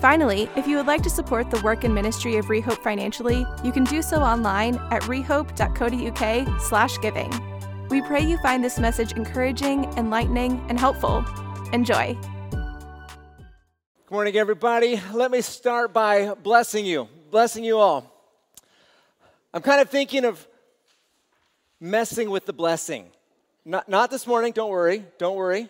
Finally, if you would like to support the work and ministry of Rehope financially, you can do so online at rehope.co.uk slash giving. We pray you find this message encouraging, enlightening, and helpful. Enjoy. Good morning, everybody. Let me start by blessing you, blessing you all. I'm kind of thinking of messing with the blessing. Not, not this morning, don't worry, don't worry.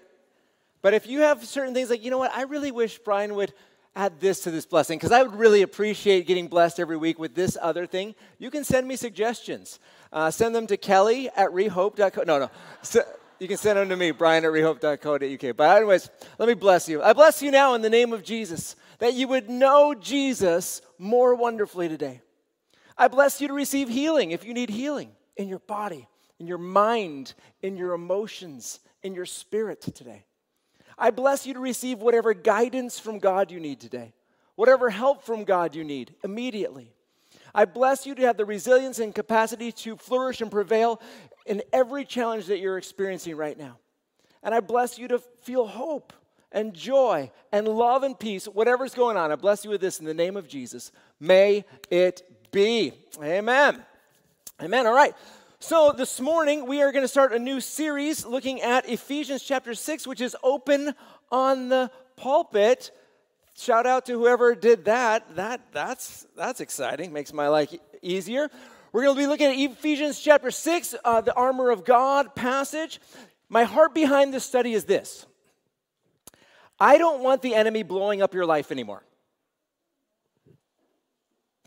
But if you have certain things like, you know what, I really wish Brian would add this to this blessing because I would really appreciate getting blessed every week with this other thing. You can send me suggestions. Uh, send them to Kelly at rehope.co. No, no. So, you can send them to me, Brian at rehope.co.uk. But, anyways, let me bless you. I bless you now in the name of Jesus that you would know Jesus more wonderfully today. I bless you to receive healing if you need healing in your body, in your mind, in your emotions, in your spirit today. I bless you to receive whatever guidance from God you need today, whatever help from God you need immediately. I bless you to have the resilience and capacity to flourish and prevail in every challenge that you're experiencing right now. And I bless you to feel hope and joy and love and peace, whatever's going on. I bless you with this in the name of Jesus. May it be. Amen. Amen. All right. So, this morning we are going to start a new series looking at Ephesians chapter 6, which is open on the pulpit. Shout out to whoever did that. That that's that's exciting. Makes my life easier. We're going to be looking at Ephesians chapter 6, uh, the armor of God passage. My heart behind this study is this I don't want the enemy blowing up your life anymore.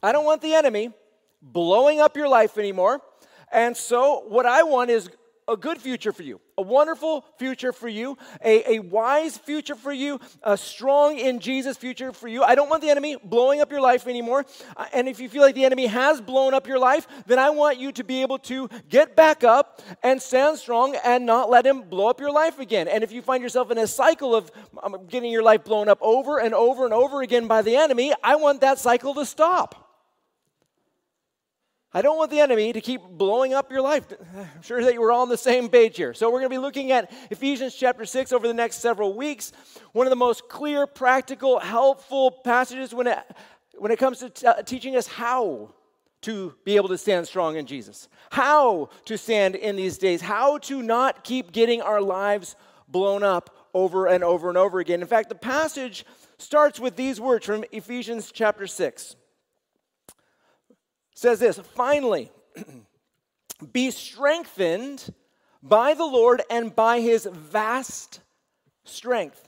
I don't want the enemy blowing up your life anymore. And so, what I want is a good future for you, a wonderful future for you, a, a wise future for you, a strong in Jesus future for you. I don't want the enemy blowing up your life anymore. Uh, and if you feel like the enemy has blown up your life, then I want you to be able to get back up and stand strong and not let him blow up your life again. And if you find yourself in a cycle of um, getting your life blown up over and over and over again by the enemy, I want that cycle to stop. I don't want the enemy to keep blowing up your life. I'm sure that we're all on the same page here. So, we're going to be looking at Ephesians chapter 6 over the next several weeks. One of the most clear, practical, helpful passages when it, when it comes to t- teaching us how to be able to stand strong in Jesus, how to stand in these days, how to not keep getting our lives blown up over and over and over again. In fact, the passage starts with these words from Ephesians chapter 6 says this finally, be strengthened by the Lord and by his vast strength.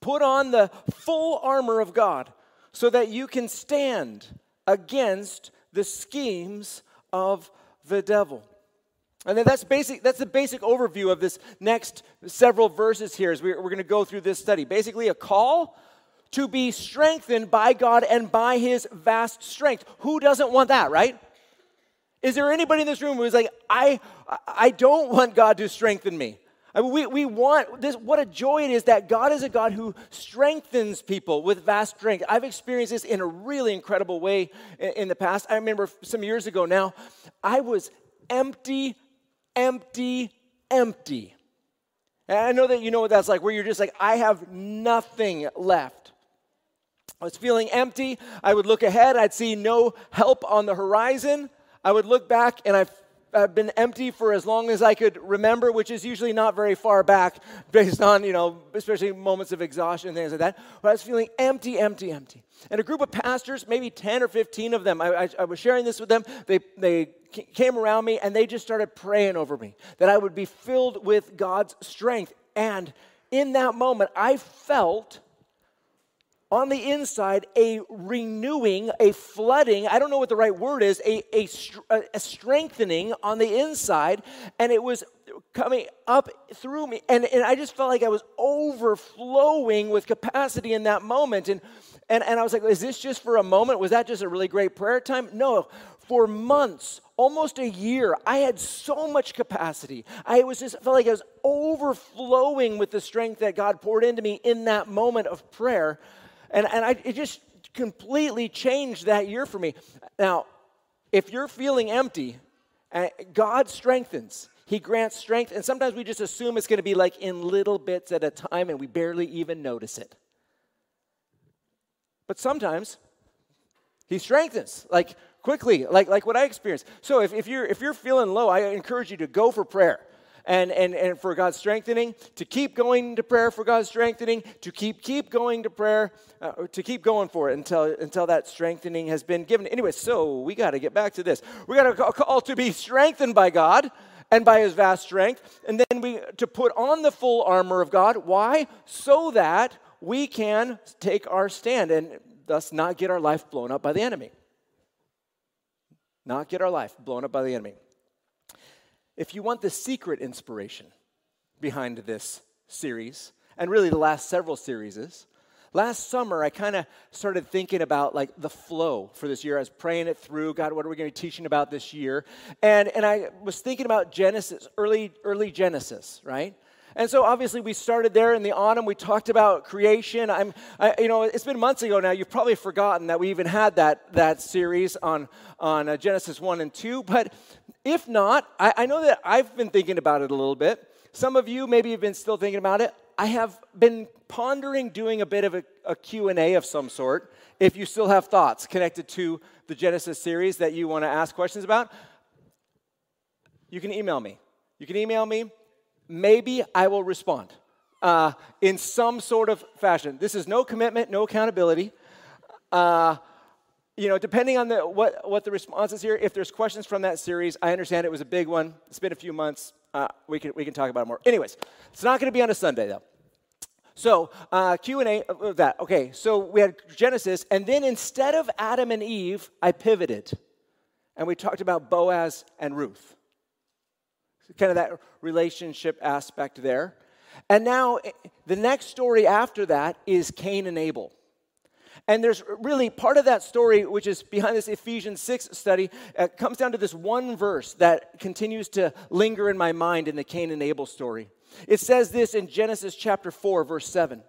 Put on the full armor of God so that you can stand against the schemes of the devil. And then that's basic that's the basic overview of this next several verses here as we're, we're going to go through this study. Basically a call to be strengthened by God and by his vast strength. Who doesn't want that, right? Is there anybody in this room who's like, I, I don't want God to strengthen me? I mean, we, we want this, what a joy it is that God is a God who strengthens people with vast strength. I've experienced this in a really incredible way in, in the past. I remember some years ago now, I was empty, empty, empty. And I know that you know what that's like, where you're just like, I have nothing left. I was feeling empty. I would look ahead, I'd see no help on the horizon. I would look back, and I've, I've been empty for as long as I could remember, which is usually not very far back based on, you know, especially moments of exhaustion and things like that. But I was feeling empty, empty, empty. And a group of pastors, maybe 10 or 15 of them, I, I, I was sharing this with them. They, they came around me and they just started praying over me that I would be filled with God's strength. And in that moment, I felt on the inside a renewing, a flooding, I don't know what the right word is, a, a, a, strengthening on the inside. And it was coming up through me. And, and I just felt like I was overflowing with capacity in that moment. And, and, and I was like, is this just for a moment? Was that just a really great prayer time? No. For months, almost a year, I had so much capacity. I was just felt like I was overflowing with the strength that God poured into me in that moment of prayer. And, and I, it just completely changed that year for me. Now, if you're feeling empty, uh, God strengthens. He grants strength, and sometimes we just assume it's going to be like in little bits at a time and we barely even notice it. But sometimes He strengthens, like quickly, like, like what I experienced. So if, if, you're, if you're feeling low, I encourage you to go for prayer and, and, and for God's strengthening, to keep going to prayer for God's strengthening, to keep, keep going to prayer, uh, to keep going for it until, until that strengthening has been given. Anyway, so we got to get back to this. We got to call to be strengthened by God and by his vast strength, and then we to put on the full armor of God. Why? So that we can take our stand and thus not get our life blown up by the enemy. Not get our life blown up by the enemy. If you want the secret inspiration behind this series, and really the last several series, last summer I kind of started thinking about like the flow for this year. I was praying it through. God, what are we going to be teaching about this year? And and I was thinking about Genesis, early early Genesis, right? And so obviously we started there in the autumn. We talked about creation. I'm, I, you know, it's been months ago now. You've probably forgotten that we even had that that series on on uh, Genesis one and two. But if not, I, I know that I've been thinking about it a little bit. Some of you maybe have been still thinking about it. I have been pondering doing a bit of a, a Q&A of some sort. If you still have thoughts connected to the Genesis series that you want to ask questions about, you can email me. You can email me. Maybe I will respond uh, in some sort of fashion. This is no commitment, no accountability. Uh, you know, depending on the, what, what the response is here, if there's questions from that series, I understand it was a big one. It's been a few months. Uh, we, can, we can talk about it more. Anyways, it's not going to be on a Sunday, though. So uh, Q&A of that. Okay, so we had Genesis, and then instead of Adam and Eve, I pivoted. And we talked about Boaz and Ruth. Kind of that relationship aspect there. And now eh, the next story after that is Cain and Abel. And there's really part of that story, which is behind this Ephesians 6 study, uh, comes down to this one verse that continues to linger in my mind in the Cain and Abel story. It says this in Genesis chapter 4, verse 7.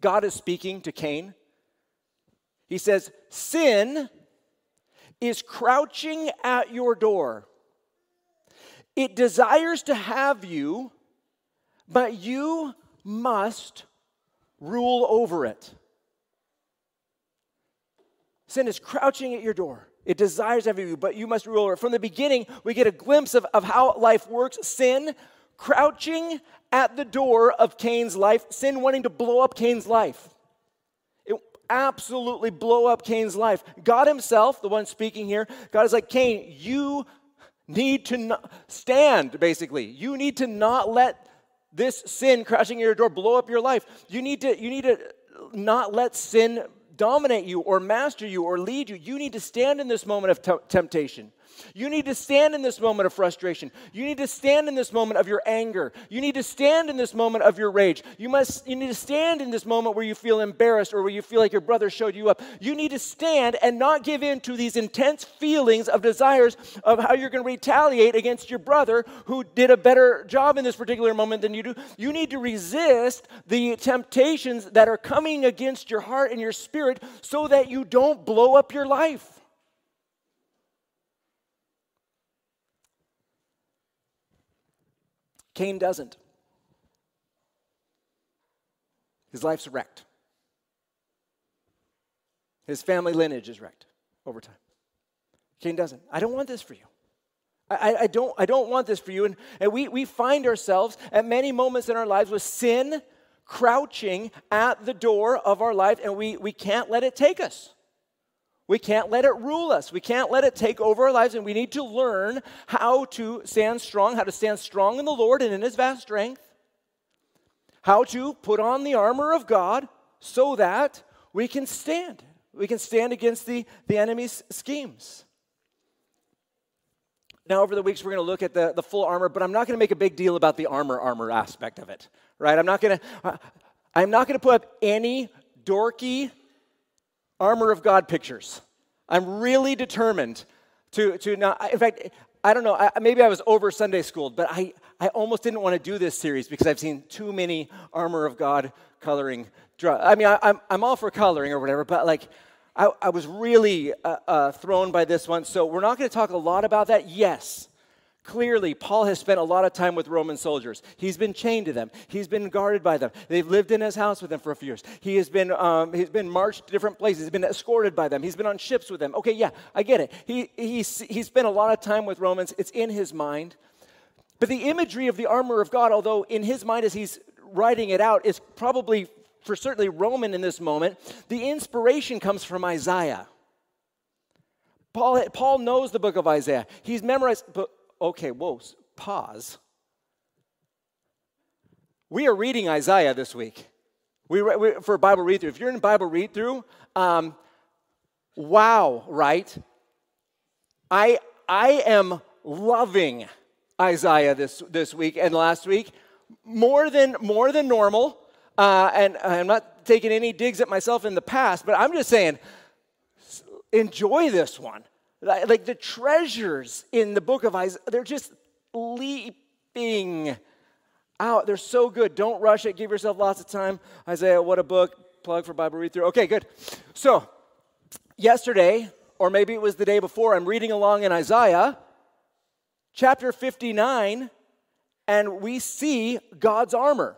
God is speaking to Cain. He says, Sin is crouching at your door. It desires to have you, but you must rule over it. Sin is crouching at your door. It desires every you, but you must rule over. it. From the beginning, we get a glimpse of, of how life works. Sin crouching at the door of Cain's life, sin wanting to blow up Cain's life. It absolutely blow up Cain's life. God Himself, the one speaking here, God is like, Cain, you need to stand, basically. You need to not let this sin crashing your door blow up your life. You need to, you need to not let sin dominate you or master you or lead you. You need to stand in this moment of t- temptation. You need to stand in this moment of frustration. You need to stand in this moment of your anger. You need to stand in this moment of your rage. You must you need to stand in this moment where you feel embarrassed or where you feel like your brother showed you up. You need to stand and not give in to these intense feelings of desires of how you're going to retaliate against your brother who did a better job in this particular moment than you do. You need to resist the temptations that are coming against your heart and your spirit so that you don't blow up your life. Cain doesn't. His life's wrecked. His family lineage is wrecked over time. Cain doesn't. I don't want this for you. I, I, don't, I don't want this for you. And, and we, we find ourselves at many moments in our lives with sin crouching at the door of our life, and we, we can't let it take us. We can't let it rule us. We can't let it take over our lives, and we need to learn how to stand strong, how to stand strong in the Lord and in His vast strength, how to put on the armor of God so that we can stand. We can stand against the, the enemy's schemes. Now, over the weeks, we're going to look at the, the full armor, but I'm not going to make a big deal about the armor armor aspect of it, right? I'm not going to. Uh, I'm not going to put up any dorky armor of God pictures. I'm really determined to, to not, in fact, I don't know, I, maybe I was over Sunday schooled, but I, I almost didn't want to do this series because I've seen too many armor of God coloring. I mean, I, am I'm, I'm all for coloring or whatever, but like, I, I was really uh, uh, thrown by this one. So we're not going to talk a lot about that. Yes, Clearly, Paul has spent a lot of time with Roman soldiers. He's been chained to them. He's been guarded by them. They've lived in his house with them for a few years. He has been, um, he's been marched to different places. He's been escorted by them. He's been on ships with them. Okay, yeah, I get it. He, he's, he's spent a lot of time with Romans. It's in his mind. But the imagery of the armor of God, although in his mind as he's writing it out, is probably for certainly Roman in this moment. The inspiration comes from Isaiah. Paul, Paul knows the book of Isaiah. He's memorized, okay, whoa, pause. We are reading Isaiah this week. We, we for Bible read through. If you're in Bible read through, um, wow, right? I I am loving Isaiah this this week and last week more than more than normal. Uh, and I'm not taking any digs at myself in the past, but I'm just saying, enjoy this one. Like the treasures in the book of Isaiah, they're just leaping out. They're so good. Don't rush it. Give yourself lots of time. Isaiah, what a book. Plug for Bible read through. Okay, good. So, yesterday, or maybe it was the day before, I'm reading along in Isaiah chapter 59, and we see God's armor.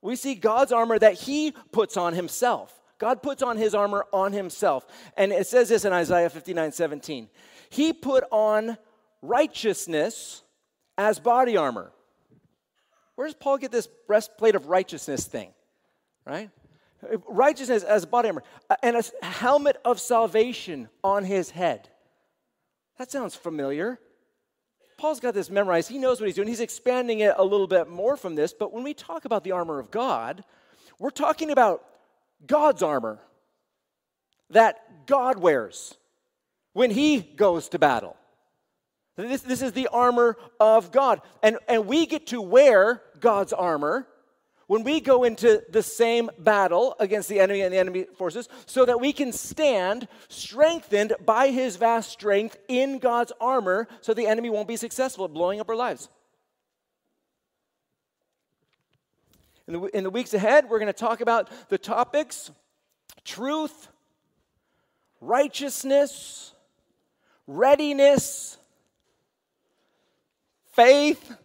We see God's armor that He puts on Himself. God puts on his armor on himself. And it says this in Isaiah 59 17. He put on righteousness as body armor. Where does Paul get this breastplate of righteousness thing? Right? Righteousness as body armor uh, and a helmet of salvation on his head. That sounds familiar. Paul's got this memorized. He knows what he's doing. He's expanding it a little bit more from this. But when we talk about the armor of God, we're talking about God's armor that God wears when he goes to battle. This, this is the armor of God. And, and we get to wear God's armor when we go into the same battle against the enemy and the enemy forces so that we can stand strengthened by his vast strength in God's armor so the enemy won't be successful at blowing up our lives. In the, in the weeks ahead, we're going to talk about the topics truth, righteousness, readiness, faith,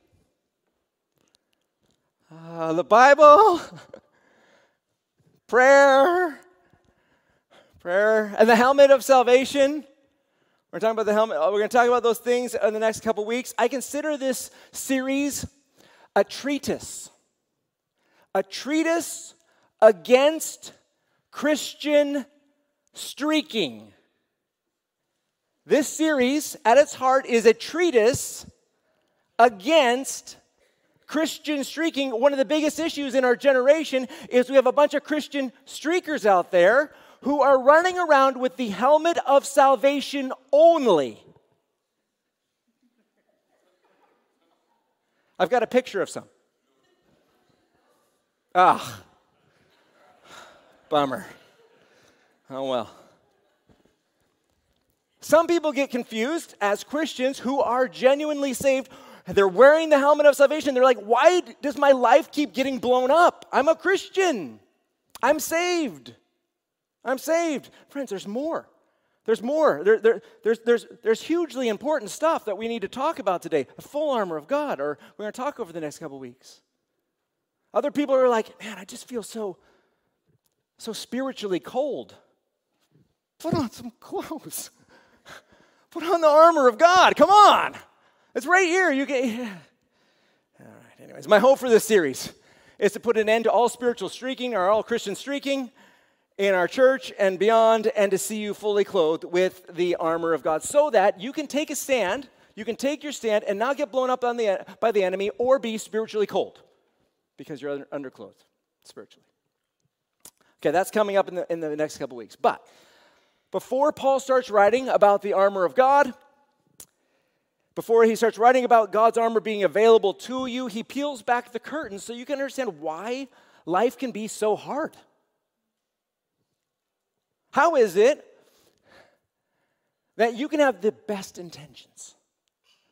uh, the Bible, prayer, prayer, and the helmet of salvation. We're talking about the helmet. We're going to talk about those things in the next couple weeks. I consider this series a treatise a treatise against Christian streaking. This series, at its heart, is a treatise against Christian streaking. One of the biggest issues in our generation is we have a bunch of Christian streakers out there who are running around with the helmet of salvation only. I've got a picture of some. Ah, bummer. Oh well. Some people get confused as Christians who are genuinely saved. They're wearing the helmet of salvation. They're like, why does my life keep getting blown up? I'm a Christian. I'm saved. I'm saved. Friends, there's more. There's more. There, there, there's, there's, there's hugely important stuff that we need to talk about today. The full armor of God, or we're going to talk over the next couple weeks. Other people are like, man, I just feel so, so spiritually cold. Put on some clothes. Put on the armor of God. Come on. It's right here. You can. All right. Anyways, my hope for this series is to put an end to all spiritual streaking or all Christian streaking in our church and beyond, and to see you fully clothed with the armor of God, so that you can take a stand. You can take your stand and not get blown up on the, by the enemy or be spiritually cold because you're underclothed spiritually. Okay, that's coming up in the, in the next couple weeks. But before Paul starts writing about the armor of God, before he starts writing about God's armor being available to you, he peels back the curtain so you can understand why life can be so hard. How is it that you can have the best intentions?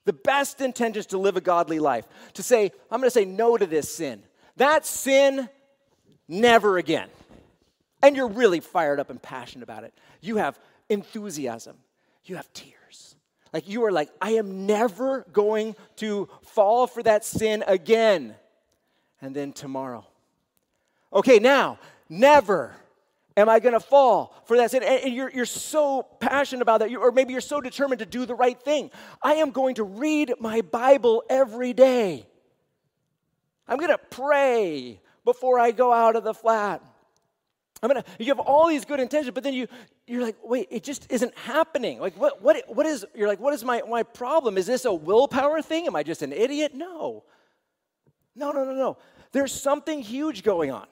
The best intentions to live a godly life. To say, I'm going to say no to this sin. That sin, never again. And you're really fired up and passionate about it. You have enthusiasm, you have tears. Like you are like, I am never going to fall for that sin again. And then tomorrow. Okay, now, never am I going to fall for that sin? And you're, you're so passionate about that, or maybe you're so determined to do the right thing. I am going to read my Bible every day. I'm going to pray before I go out of the flat. I'm gonna, you have all these good intentions, but then you, you're like, wait, it just isn't happening. Like, what, what, what is, you're like, what is my, my problem? Is this a willpower thing? Am I just an idiot? No. No, no, no, no. There's something huge going on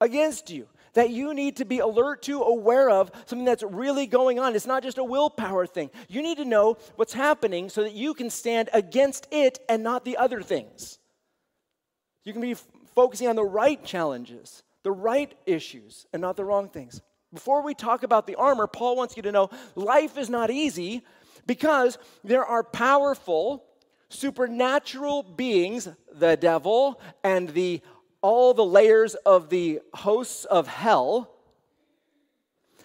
against you that you need to be alert to, aware of, something that's really going on. It's not just a willpower thing. You need to know what's happening so that you can stand against it and not the other things. You can be f- focusing on the right challenges, the right issues, and not the wrong things. Before we talk about the armor, Paul wants you to know life is not easy because there are powerful, supernatural beings, the devil and the all the layers of the hosts of hell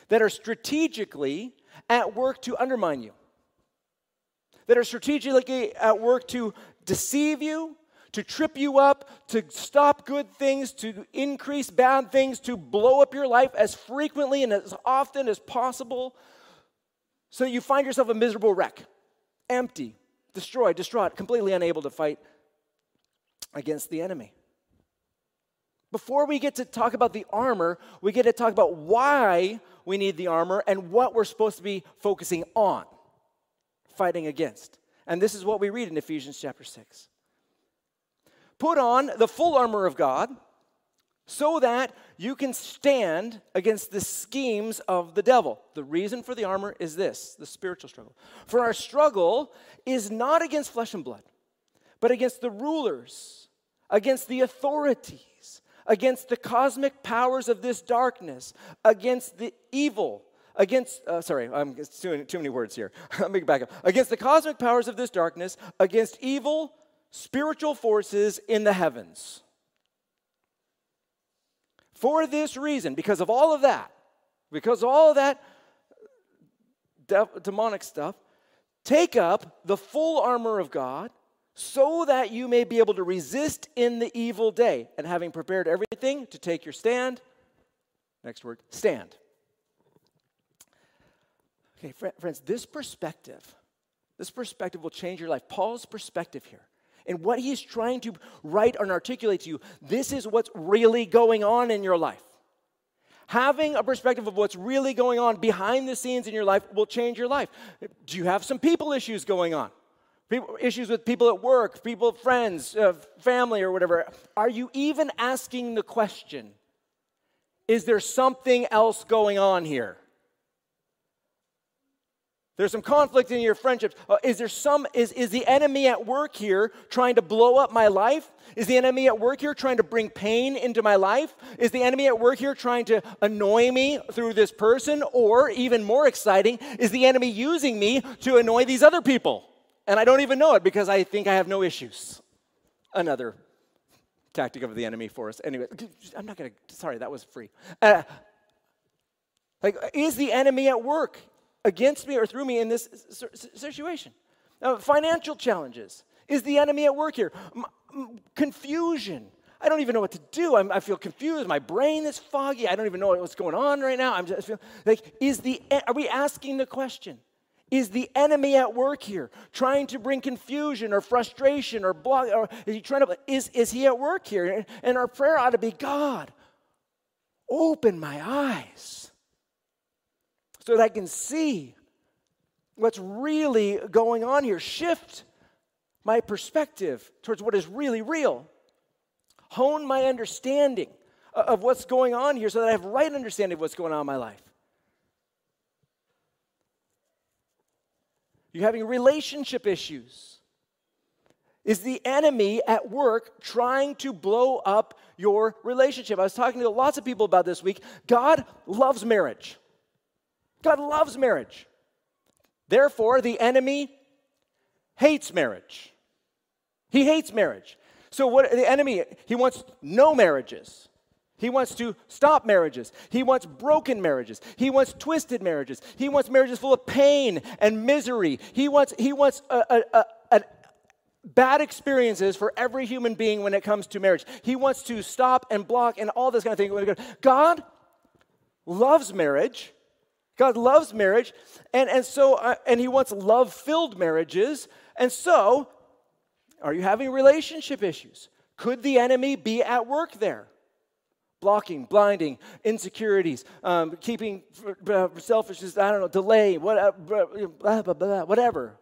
that are strategically at work to undermine you, that are strategically at work to deceive you, to trip you up, to stop good things, to increase bad things, to blow up your life as frequently and as often as possible, so that you find yourself a miserable wreck, empty, destroyed, distraught, completely unable to fight against the enemy. Before we get to talk about the armor, we get to talk about why we need the armor and what we're supposed to be focusing on, fighting against. And this is what we read in Ephesians chapter 6. Put on the full armor of God so that you can stand against the schemes of the devil. The reason for the armor is this the spiritual struggle. For our struggle is not against flesh and blood, but against the rulers, against the authorities against the cosmic powers of this darkness, against the evil, against, uh, sorry, I'm too, too many words here. Let me back up. Against the cosmic powers of this darkness, against evil spiritual forces in the heavens. For this reason, because of all of that, because of all of that de- demonic stuff, take up the full armor of God so that you may be able to resist in the evil day, and having prepared everything to take your stand. Next word, stand. Okay, friends, this perspective, this perspective will change your life. Paul's perspective here, and what he's trying to write and articulate to you, this is what's really going on in your life. Having a perspective of what's really going on behind the scenes in your life will change your life. Do you have some people issues going on? People, issues with people at work, people, friends, uh, family, or whatever. Are you even asking the question, is there something else going on here? There's some conflict in your friendships. Uh, is there some, is, is the enemy at work here trying to blow up my life? Is the enemy at work here trying to bring pain into my life? Is the enemy at work here trying to annoy me through this person? Or, even more exciting, is the enemy using me to annoy these other people? And I don't even know it because I think I have no issues. Another tactic of the enemy for us. Anyway, I'm not going to, sorry, that was free. Uh, like, is the enemy at work against me or through me in this situation? Uh, financial challenges. Is the enemy at work here? Confusion. I don't even know what to do. I'm, i feel confused. My brain is foggy. I don't even know what's going on right now. I'm just feeling like, is the, are we asking the question? Is the enemy at work here, trying to bring confusion or frustration or block? Or is he trying to? Is is he at work here? And our prayer ought to be, God, open my eyes so that I can see what's really going on here. Shift my perspective towards what is really real. Hone my understanding of what's going on here so that I have right understanding of what's going on in my life. You're having relationship issues. is the enemy at work trying to blow up your relationship. I was talking to lots of people about this week. God loves marriage. God loves marriage. Therefore, the enemy hates marriage. He hates marriage. So, what the enemy, he wants no marriages. He wants to stop marriages. He wants broken marriages. He wants twisted marriages. He wants marriages full of pain and misery. He wants, he wants a, a, a, bad experiences for every human being when it comes to marriage. He wants to stop and block and all this kind of thing. God loves marriage. God loves marriage. And, and so, uh, and He wants love filled marriages. And so, are you having relationship issues? Could the enemy be at work there? blocking, blinding, insecurities, um, keeping uh, selfishness, I don't know, delay, what, blah, blah, blah, whatever.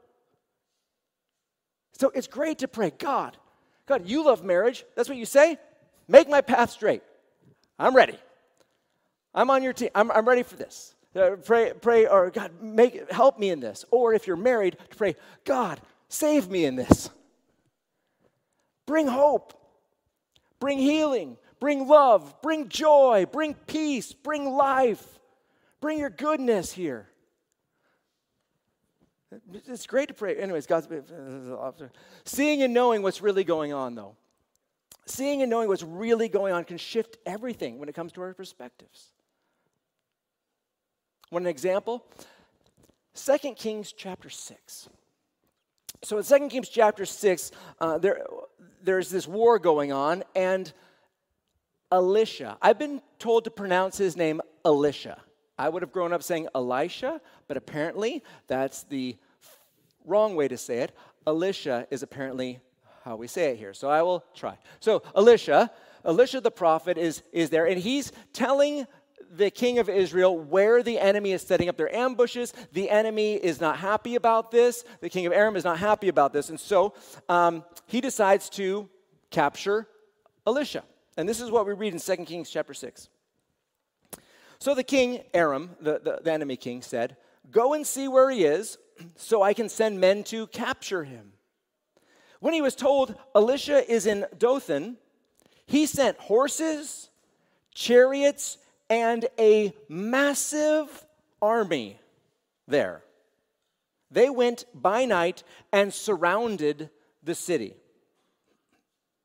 So it's great to pray, God, God, you love marriage. That's what you say? Make my path straight. I'm ready. I'm on your team. I'm, I'm ready for this. Uh, pray, pray, or God, make help me in this. Or if you're married, to pray, God, save me in this. Bring hope. Bring healing bring love, bring joy, bring peace, bring life, bring your goodness here. It's great to pray. Anyways, God's seeing and knowing what's really going on, though. Seeing and knowing what's really going on can shift everything when it comes to our perspectives. One example 2 Kings chapter 6. So in 2 Kings chapter 6, uh, there, there's this war going on, and Elisha. I've been told to pronounce his name Elisha. I would have grown up saying Elisha, but apparently that's the wrong way to say it. Elisha is apparently how we say it here. So I will try. So Elisha, Elisha the prophet is, is there, and he's telling the king of Israel where the enemy is setting up their ambushes. The enemy is not happy about this. The king of Aram is not happy about this. And so um, he decides to capture Elisha. And this is what we read in 2 Kings chapter 6. So the king, Aram, the, the, the, enemy king, said, Go and see where he is, so I can send men to capture him. When he was told Elisha is in Dothan, he sent horses, chariots, and a massive army there. They went by night and surrounded the city.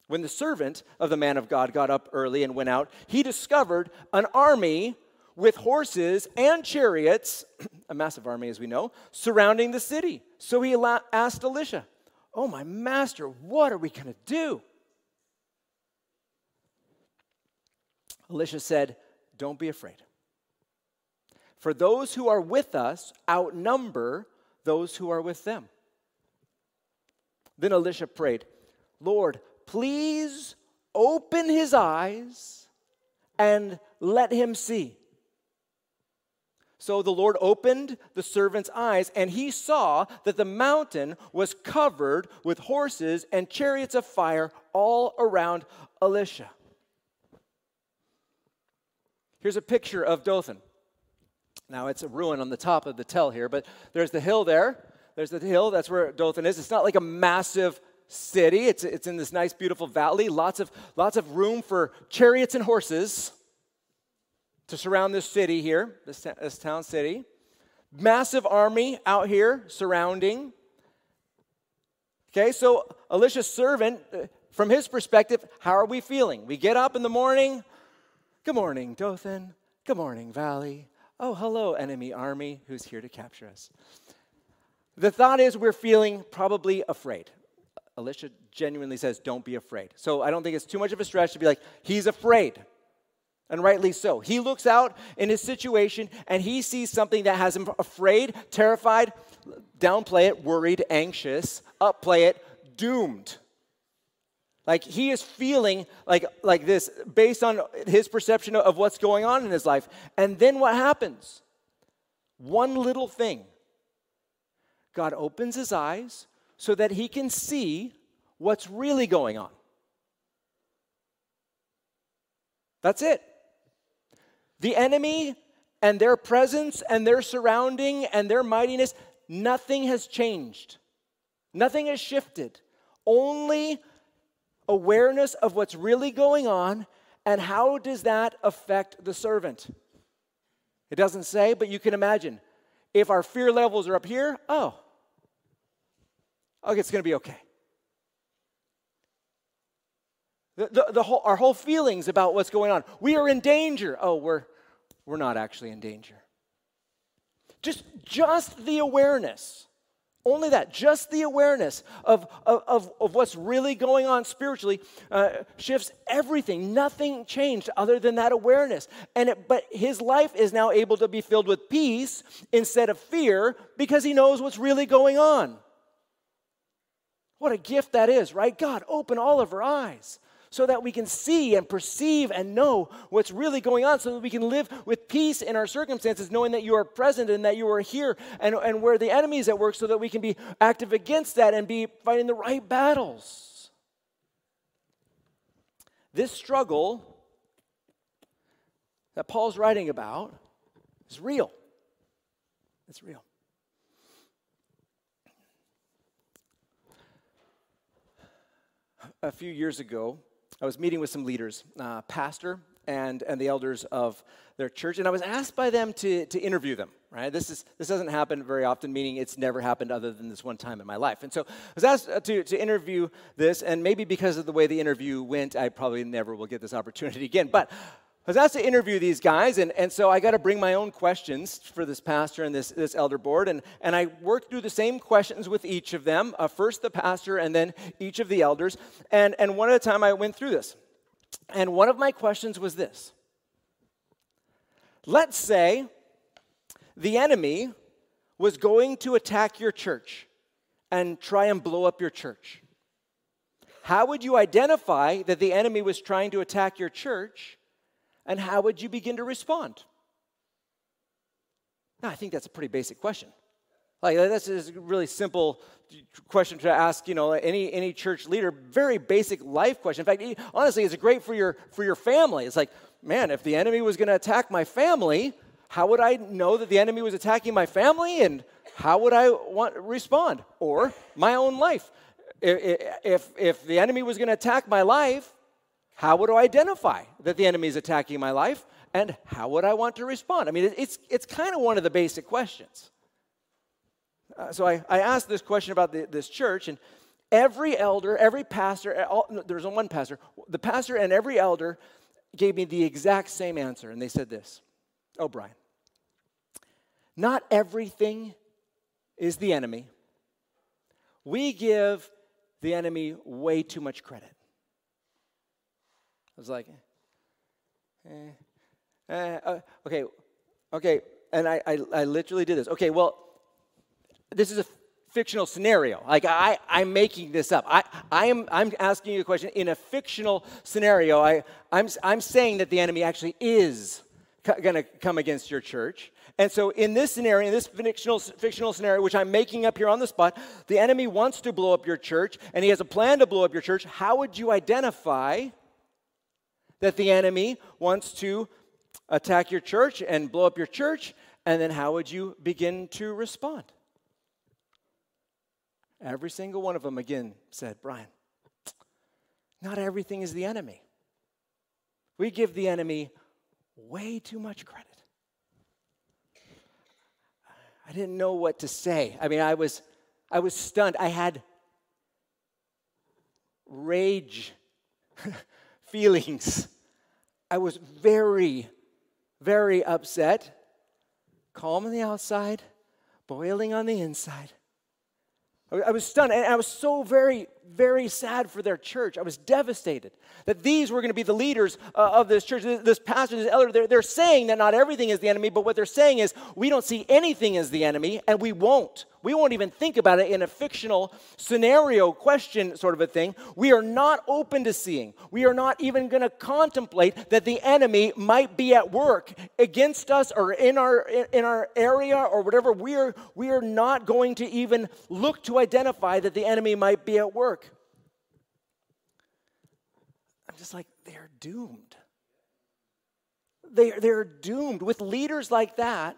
When the servant of the man of God got up early and went out, he discovered an army with horses and chariots, a massive army as we know, surrounding the city. So he asked Elisha, Oh, my master, what are we going to do? Elisha said, Don't be afraid. For those who are with us outnumber those who are with them. Then Elisha prayed, Lord, Please open his eyes and let him see. So the Lord opened the servant's eyes, and he saw that the mountain was covered with horses and chariots of fire all around Elisha. Here's a picture of Dothan. Now, it's a ruin on the top of the tell here, but there's the hill there. There's the hill, that's where Dothan is. It's not like a massive city. It's, it's in this nice, beautiful valley. Lots of, lots of room for chariots and horses to surround this city here, this, this town city. Massive army out here surrounding. Okay, so Elisha's servant, uh, from his perspective, how are we feeling? We get up in the morning. Good morning, Dothan. Good morning, Valley. Oh, hello, enemy army who's here to capture us. The thought is we're feeling probably afraid. Elisha genuinely says, Don't be afraid. So I don't think it's too much of a stretch to be like, He's afraid. And rightly so. He looks out in his situation and he sees something that has him afraid, terrified, downplay it, worried, anxious, upplay it, doomed. Like he is feeling like, like this based on his perception of what's going on in his life. And then what happens? One little thing. God opens his eyes, so that he can see what's really going on. That's it. The enemy and their presence and their surrounding and their mightiness, nothing has changed. Nothing has shifted. only awareness of what's really going on, and how does that affect the servant? It doesn't say, but you can imagine. If our fear levels are up here, oh, okay, it's going to be okay. The, the, the whole, our whole feelings about what's going on. We are in danger. Oh, we're, we're not actually in danger. Just, just the awareness only that, just the awareness of, of, of, what's really going on spiritually uh, shifts everything. Nothing changed other than that awareness. And it, but his life is now able to be filled with peace instead of fear because he knows what's really going on. What a gift that is, right? God, open all of our eyes so that we can see and perceive and know what's really going on, so that we can live with peace in our circumstances, knowing that you are present and that you are here and, and where the enemy is at work, so that we can be active against that and be fighting the right battles. This struggle that Paul's writing about is real. It's real. A few years ago, I was meeting with some leaders, uh, pastor and, and the elders of their church, and I was asked by them to, to interview them, right? This, is, this doesn't happen very often, meaning it's never happened other than this one time in my life. And so I was asked uh, to, to interview this, and maybe because of the way the interview went, I probably never will get this opportunity again. But I was asked to interview these guys, and, and so I got to bring my own questions for this pastor and this, this elder board. And, and I worked through the same questions with each of them uh, first the pastor, and then each of the elders. And, and one at a time, I went through this. And one of my questions was this Let's say the enemy was going to attack your church and try and blow up your church. How would you identify that the enemy was trying to attack your church? And how would you begin to respond? Now, I think that's a pretty basic question. Like that's a really simple question to ask, you know, any any church leader. Very basic life question. In fact, honestly, it's great for your for your family. It's like, man, if the enemy was going to attack my family, how would I know that the enemy was attacking my family, and how would I want respond? Or my own life. If if the enemy was going to attack my life, how would I identify that the enemy is attacking my life? And how would I want to respond? I mean, it's, it's kind of one of the basic questions. Uh, so I, I asked this question about the, this church, and every elder, every pastor, all, no, there's one pastor, the pastor and every elder gave me the exact same answer. And they said this Oh, Brian, not everything is the enemy. We give the enemy way too much credit. Was like, eh, eh, uh, okay, okay. And I, I, I literally did this. Okay, well, this is a fictional scenario. Like I, I'm making this up. I, I am, I'm asking you a question in a fictional scenario. I, I'm, I'm saying that the enemy actually is going to come against your church. And so, in this scenario, in this fictional, fictional scenario, which I'm making up here on the spot, the enemy wants to blow up your church, and he has a plan to blow up your church. How would you identify that the enemy wants to attack your church and blow up your church, and then how would you begin to respond? Every single one of them again said, Brian, not everything is the enemy. We give the enemy way too much credit. I didn't know what to say. I mean, I was I was stunned. I had rage feelings. I was very, very upset, calm on the outside, boiling on the inside. I was stunned, and I was so very, very sad for their church. I was devastated that these were going to be the leaders uh, of this church. This pastor, this elder, they're, they're saying that not everything is the enemy, but what they're saying is we don't see anything as the enemy, and we won't. We won't even think about it in a fictional scenario question sort of a thing. We are not open to seeing. We are not even going to contemplate that the enemy might be at work against us or in our in our area or whatever. We are we are not going to even look to identify that the enemy might be at work. I'm just like they're doomed. They're, they're doomed with leaders like that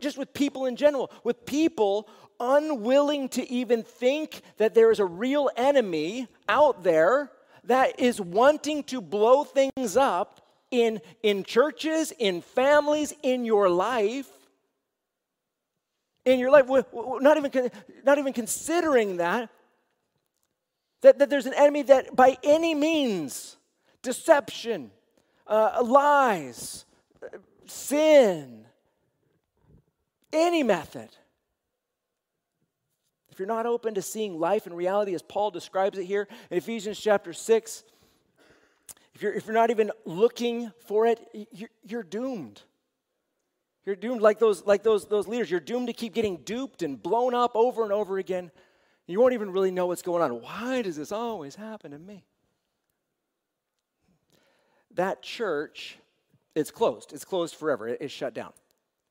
just with people in general, with people unwilling to even think that there is a real enemy out there that is wanting to blow things up in, in churches, in families, in your life. In your life, not even, not even considering that, that, that there's an enemy that by any means, deception, uh, lies, sin, any method. If you're not open to seeing life and reality as Paul describes it here in Ephesians chapter 6, if you're, if you're not even looking for it, you're, you're doomed. You're doomed like those, like those, those leaders. You're doomed to keep getting duped and blown up over and over again. You won't even really know what's going on. Why does this always happen to me? That church, it's closed. It's closed forever. It's shut down.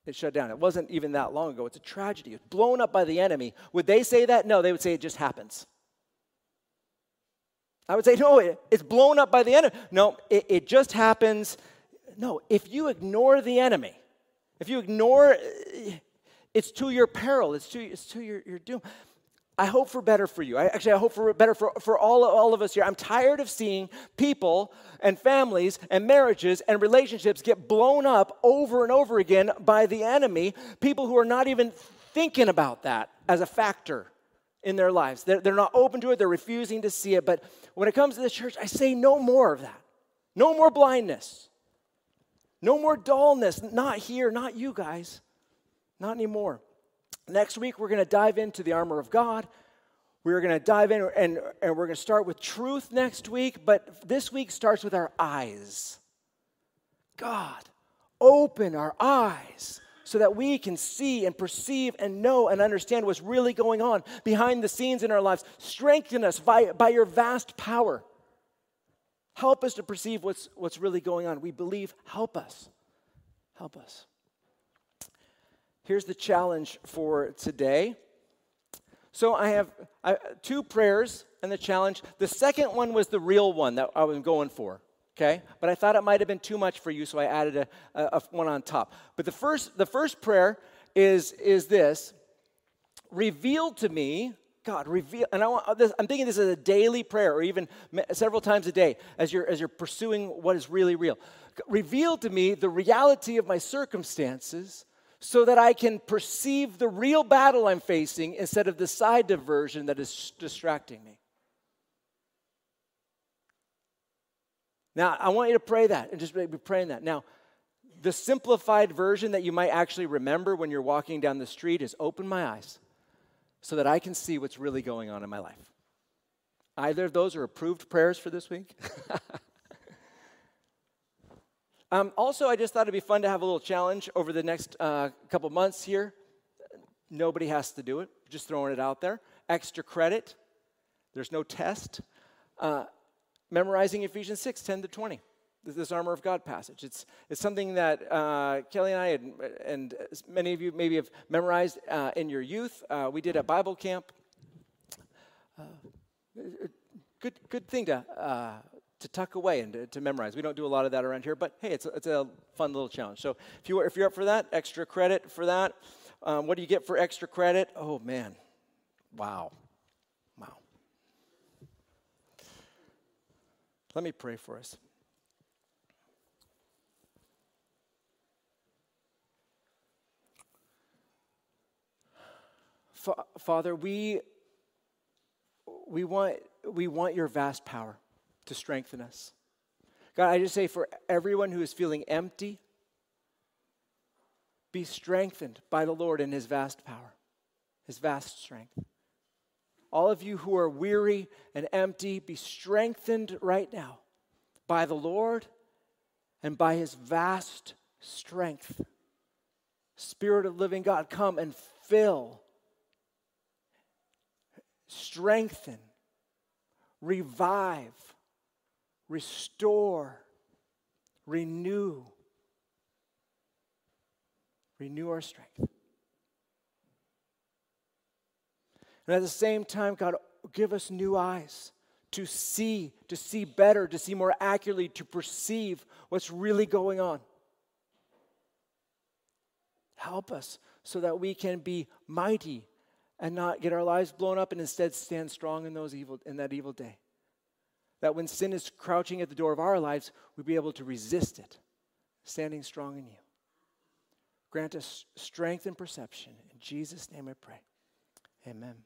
It's shut down. It wasn't even that long ago. It's a tragedy. It's blown up by the enemy. Would they say that? No, they would say it just happens. I would say, no, it, it's blown up by the enemy. No, it, it just happens. No, if you ignore the enemy, if you ignore, it's to your peril, it's to, it's to your, your doom. I hope for better for you. I, actually, I hope for better for, for all, all of us here. I'm tired of seeing people and families and marriages and relationships get blown up over and over again by the enemy, people who are not even thinking about that as a factor in their lives. They're, they're not open to it, they're refusing to see it. But when it comes to the church, I say no more of that. No more blindness. No more dullness. Not here, not you guys. Not anymore. Next week, we're going to dive into the armor of God. We're going to dive in and, and we're going to start with truth next week, but this week starts with our eyes. God, open our eyes so that we can see and perceive and know and understand what's really going on behind the scenes in our lives. Strengthen us by, by your vast power. Help us to perceive what's, what's really going on. We believe, help us. Help us. Here's the challenge for today. So I have two prayers and the challenge. The second one was the real one that I was going for. Okay, but I thought it might have been too much for you, so I added a, a, a one on top. But the first, the first prayer is is this: Reveal to me God, reveal, and I want uh, this, I'm thinking this is a daily prayer, or even several times a day, as you're as you're pursuing what is really real. Reveal to me the reality of my circumstances, so that I can perceive the real battle I'm facing instead of the side diversion that is distracting me. Now, I want you to pray that and just be praying that. Now, the simplified version that you might actually remember when you're walking down the street is open my eyes so that I can see what's really going on in my life. Either of those are approved prayers for this week. Um, also, I just thought it'd be fun to have a little challenge over the next uh, couple months here. Nobody has to do it, just throwing it out there. Extra credit, there's no test. Uh, memorizing Ephesians 6 10 to 20, this armor of God passage. It's, it's something that uh, Kelly and I, and many of you maybe have memorized uh, in your youth. Uh, we did a Bible camp. Uh, good, good thing to to tuck away and to, to, memorize. We don't do a lot of that around here, but hey, it's a, it's a fun little challenge. So if, you, if you're up for that, extra credit for that. Um, what do you get for extra credit? Oh, man. Wow. Wow. Let me pray for us. Father, we, we, want, we want your vast power to strengthen us. God, I just say for everyone who is feeling empty, be strengthened by the Lord in his vast power, his vast strength. All of you who are weary and empty, be strengthened right now by the Lord and by his vast strength. Spirit of living God, come and fill, strengthen, revive, restore, renew. Renew our strength. And at the same time, God, give us new eyes to see, to see better, to see more accurately, to perceive what's really going on. help us so that we can be mighty and not get our lives blown up and instead stand strong in those evil in that evil day. That when sin is crouching at the door of our lives, we be able to resist it, standing strong in you. Grant us strength and perception. In Jesus' name I pray. Amen.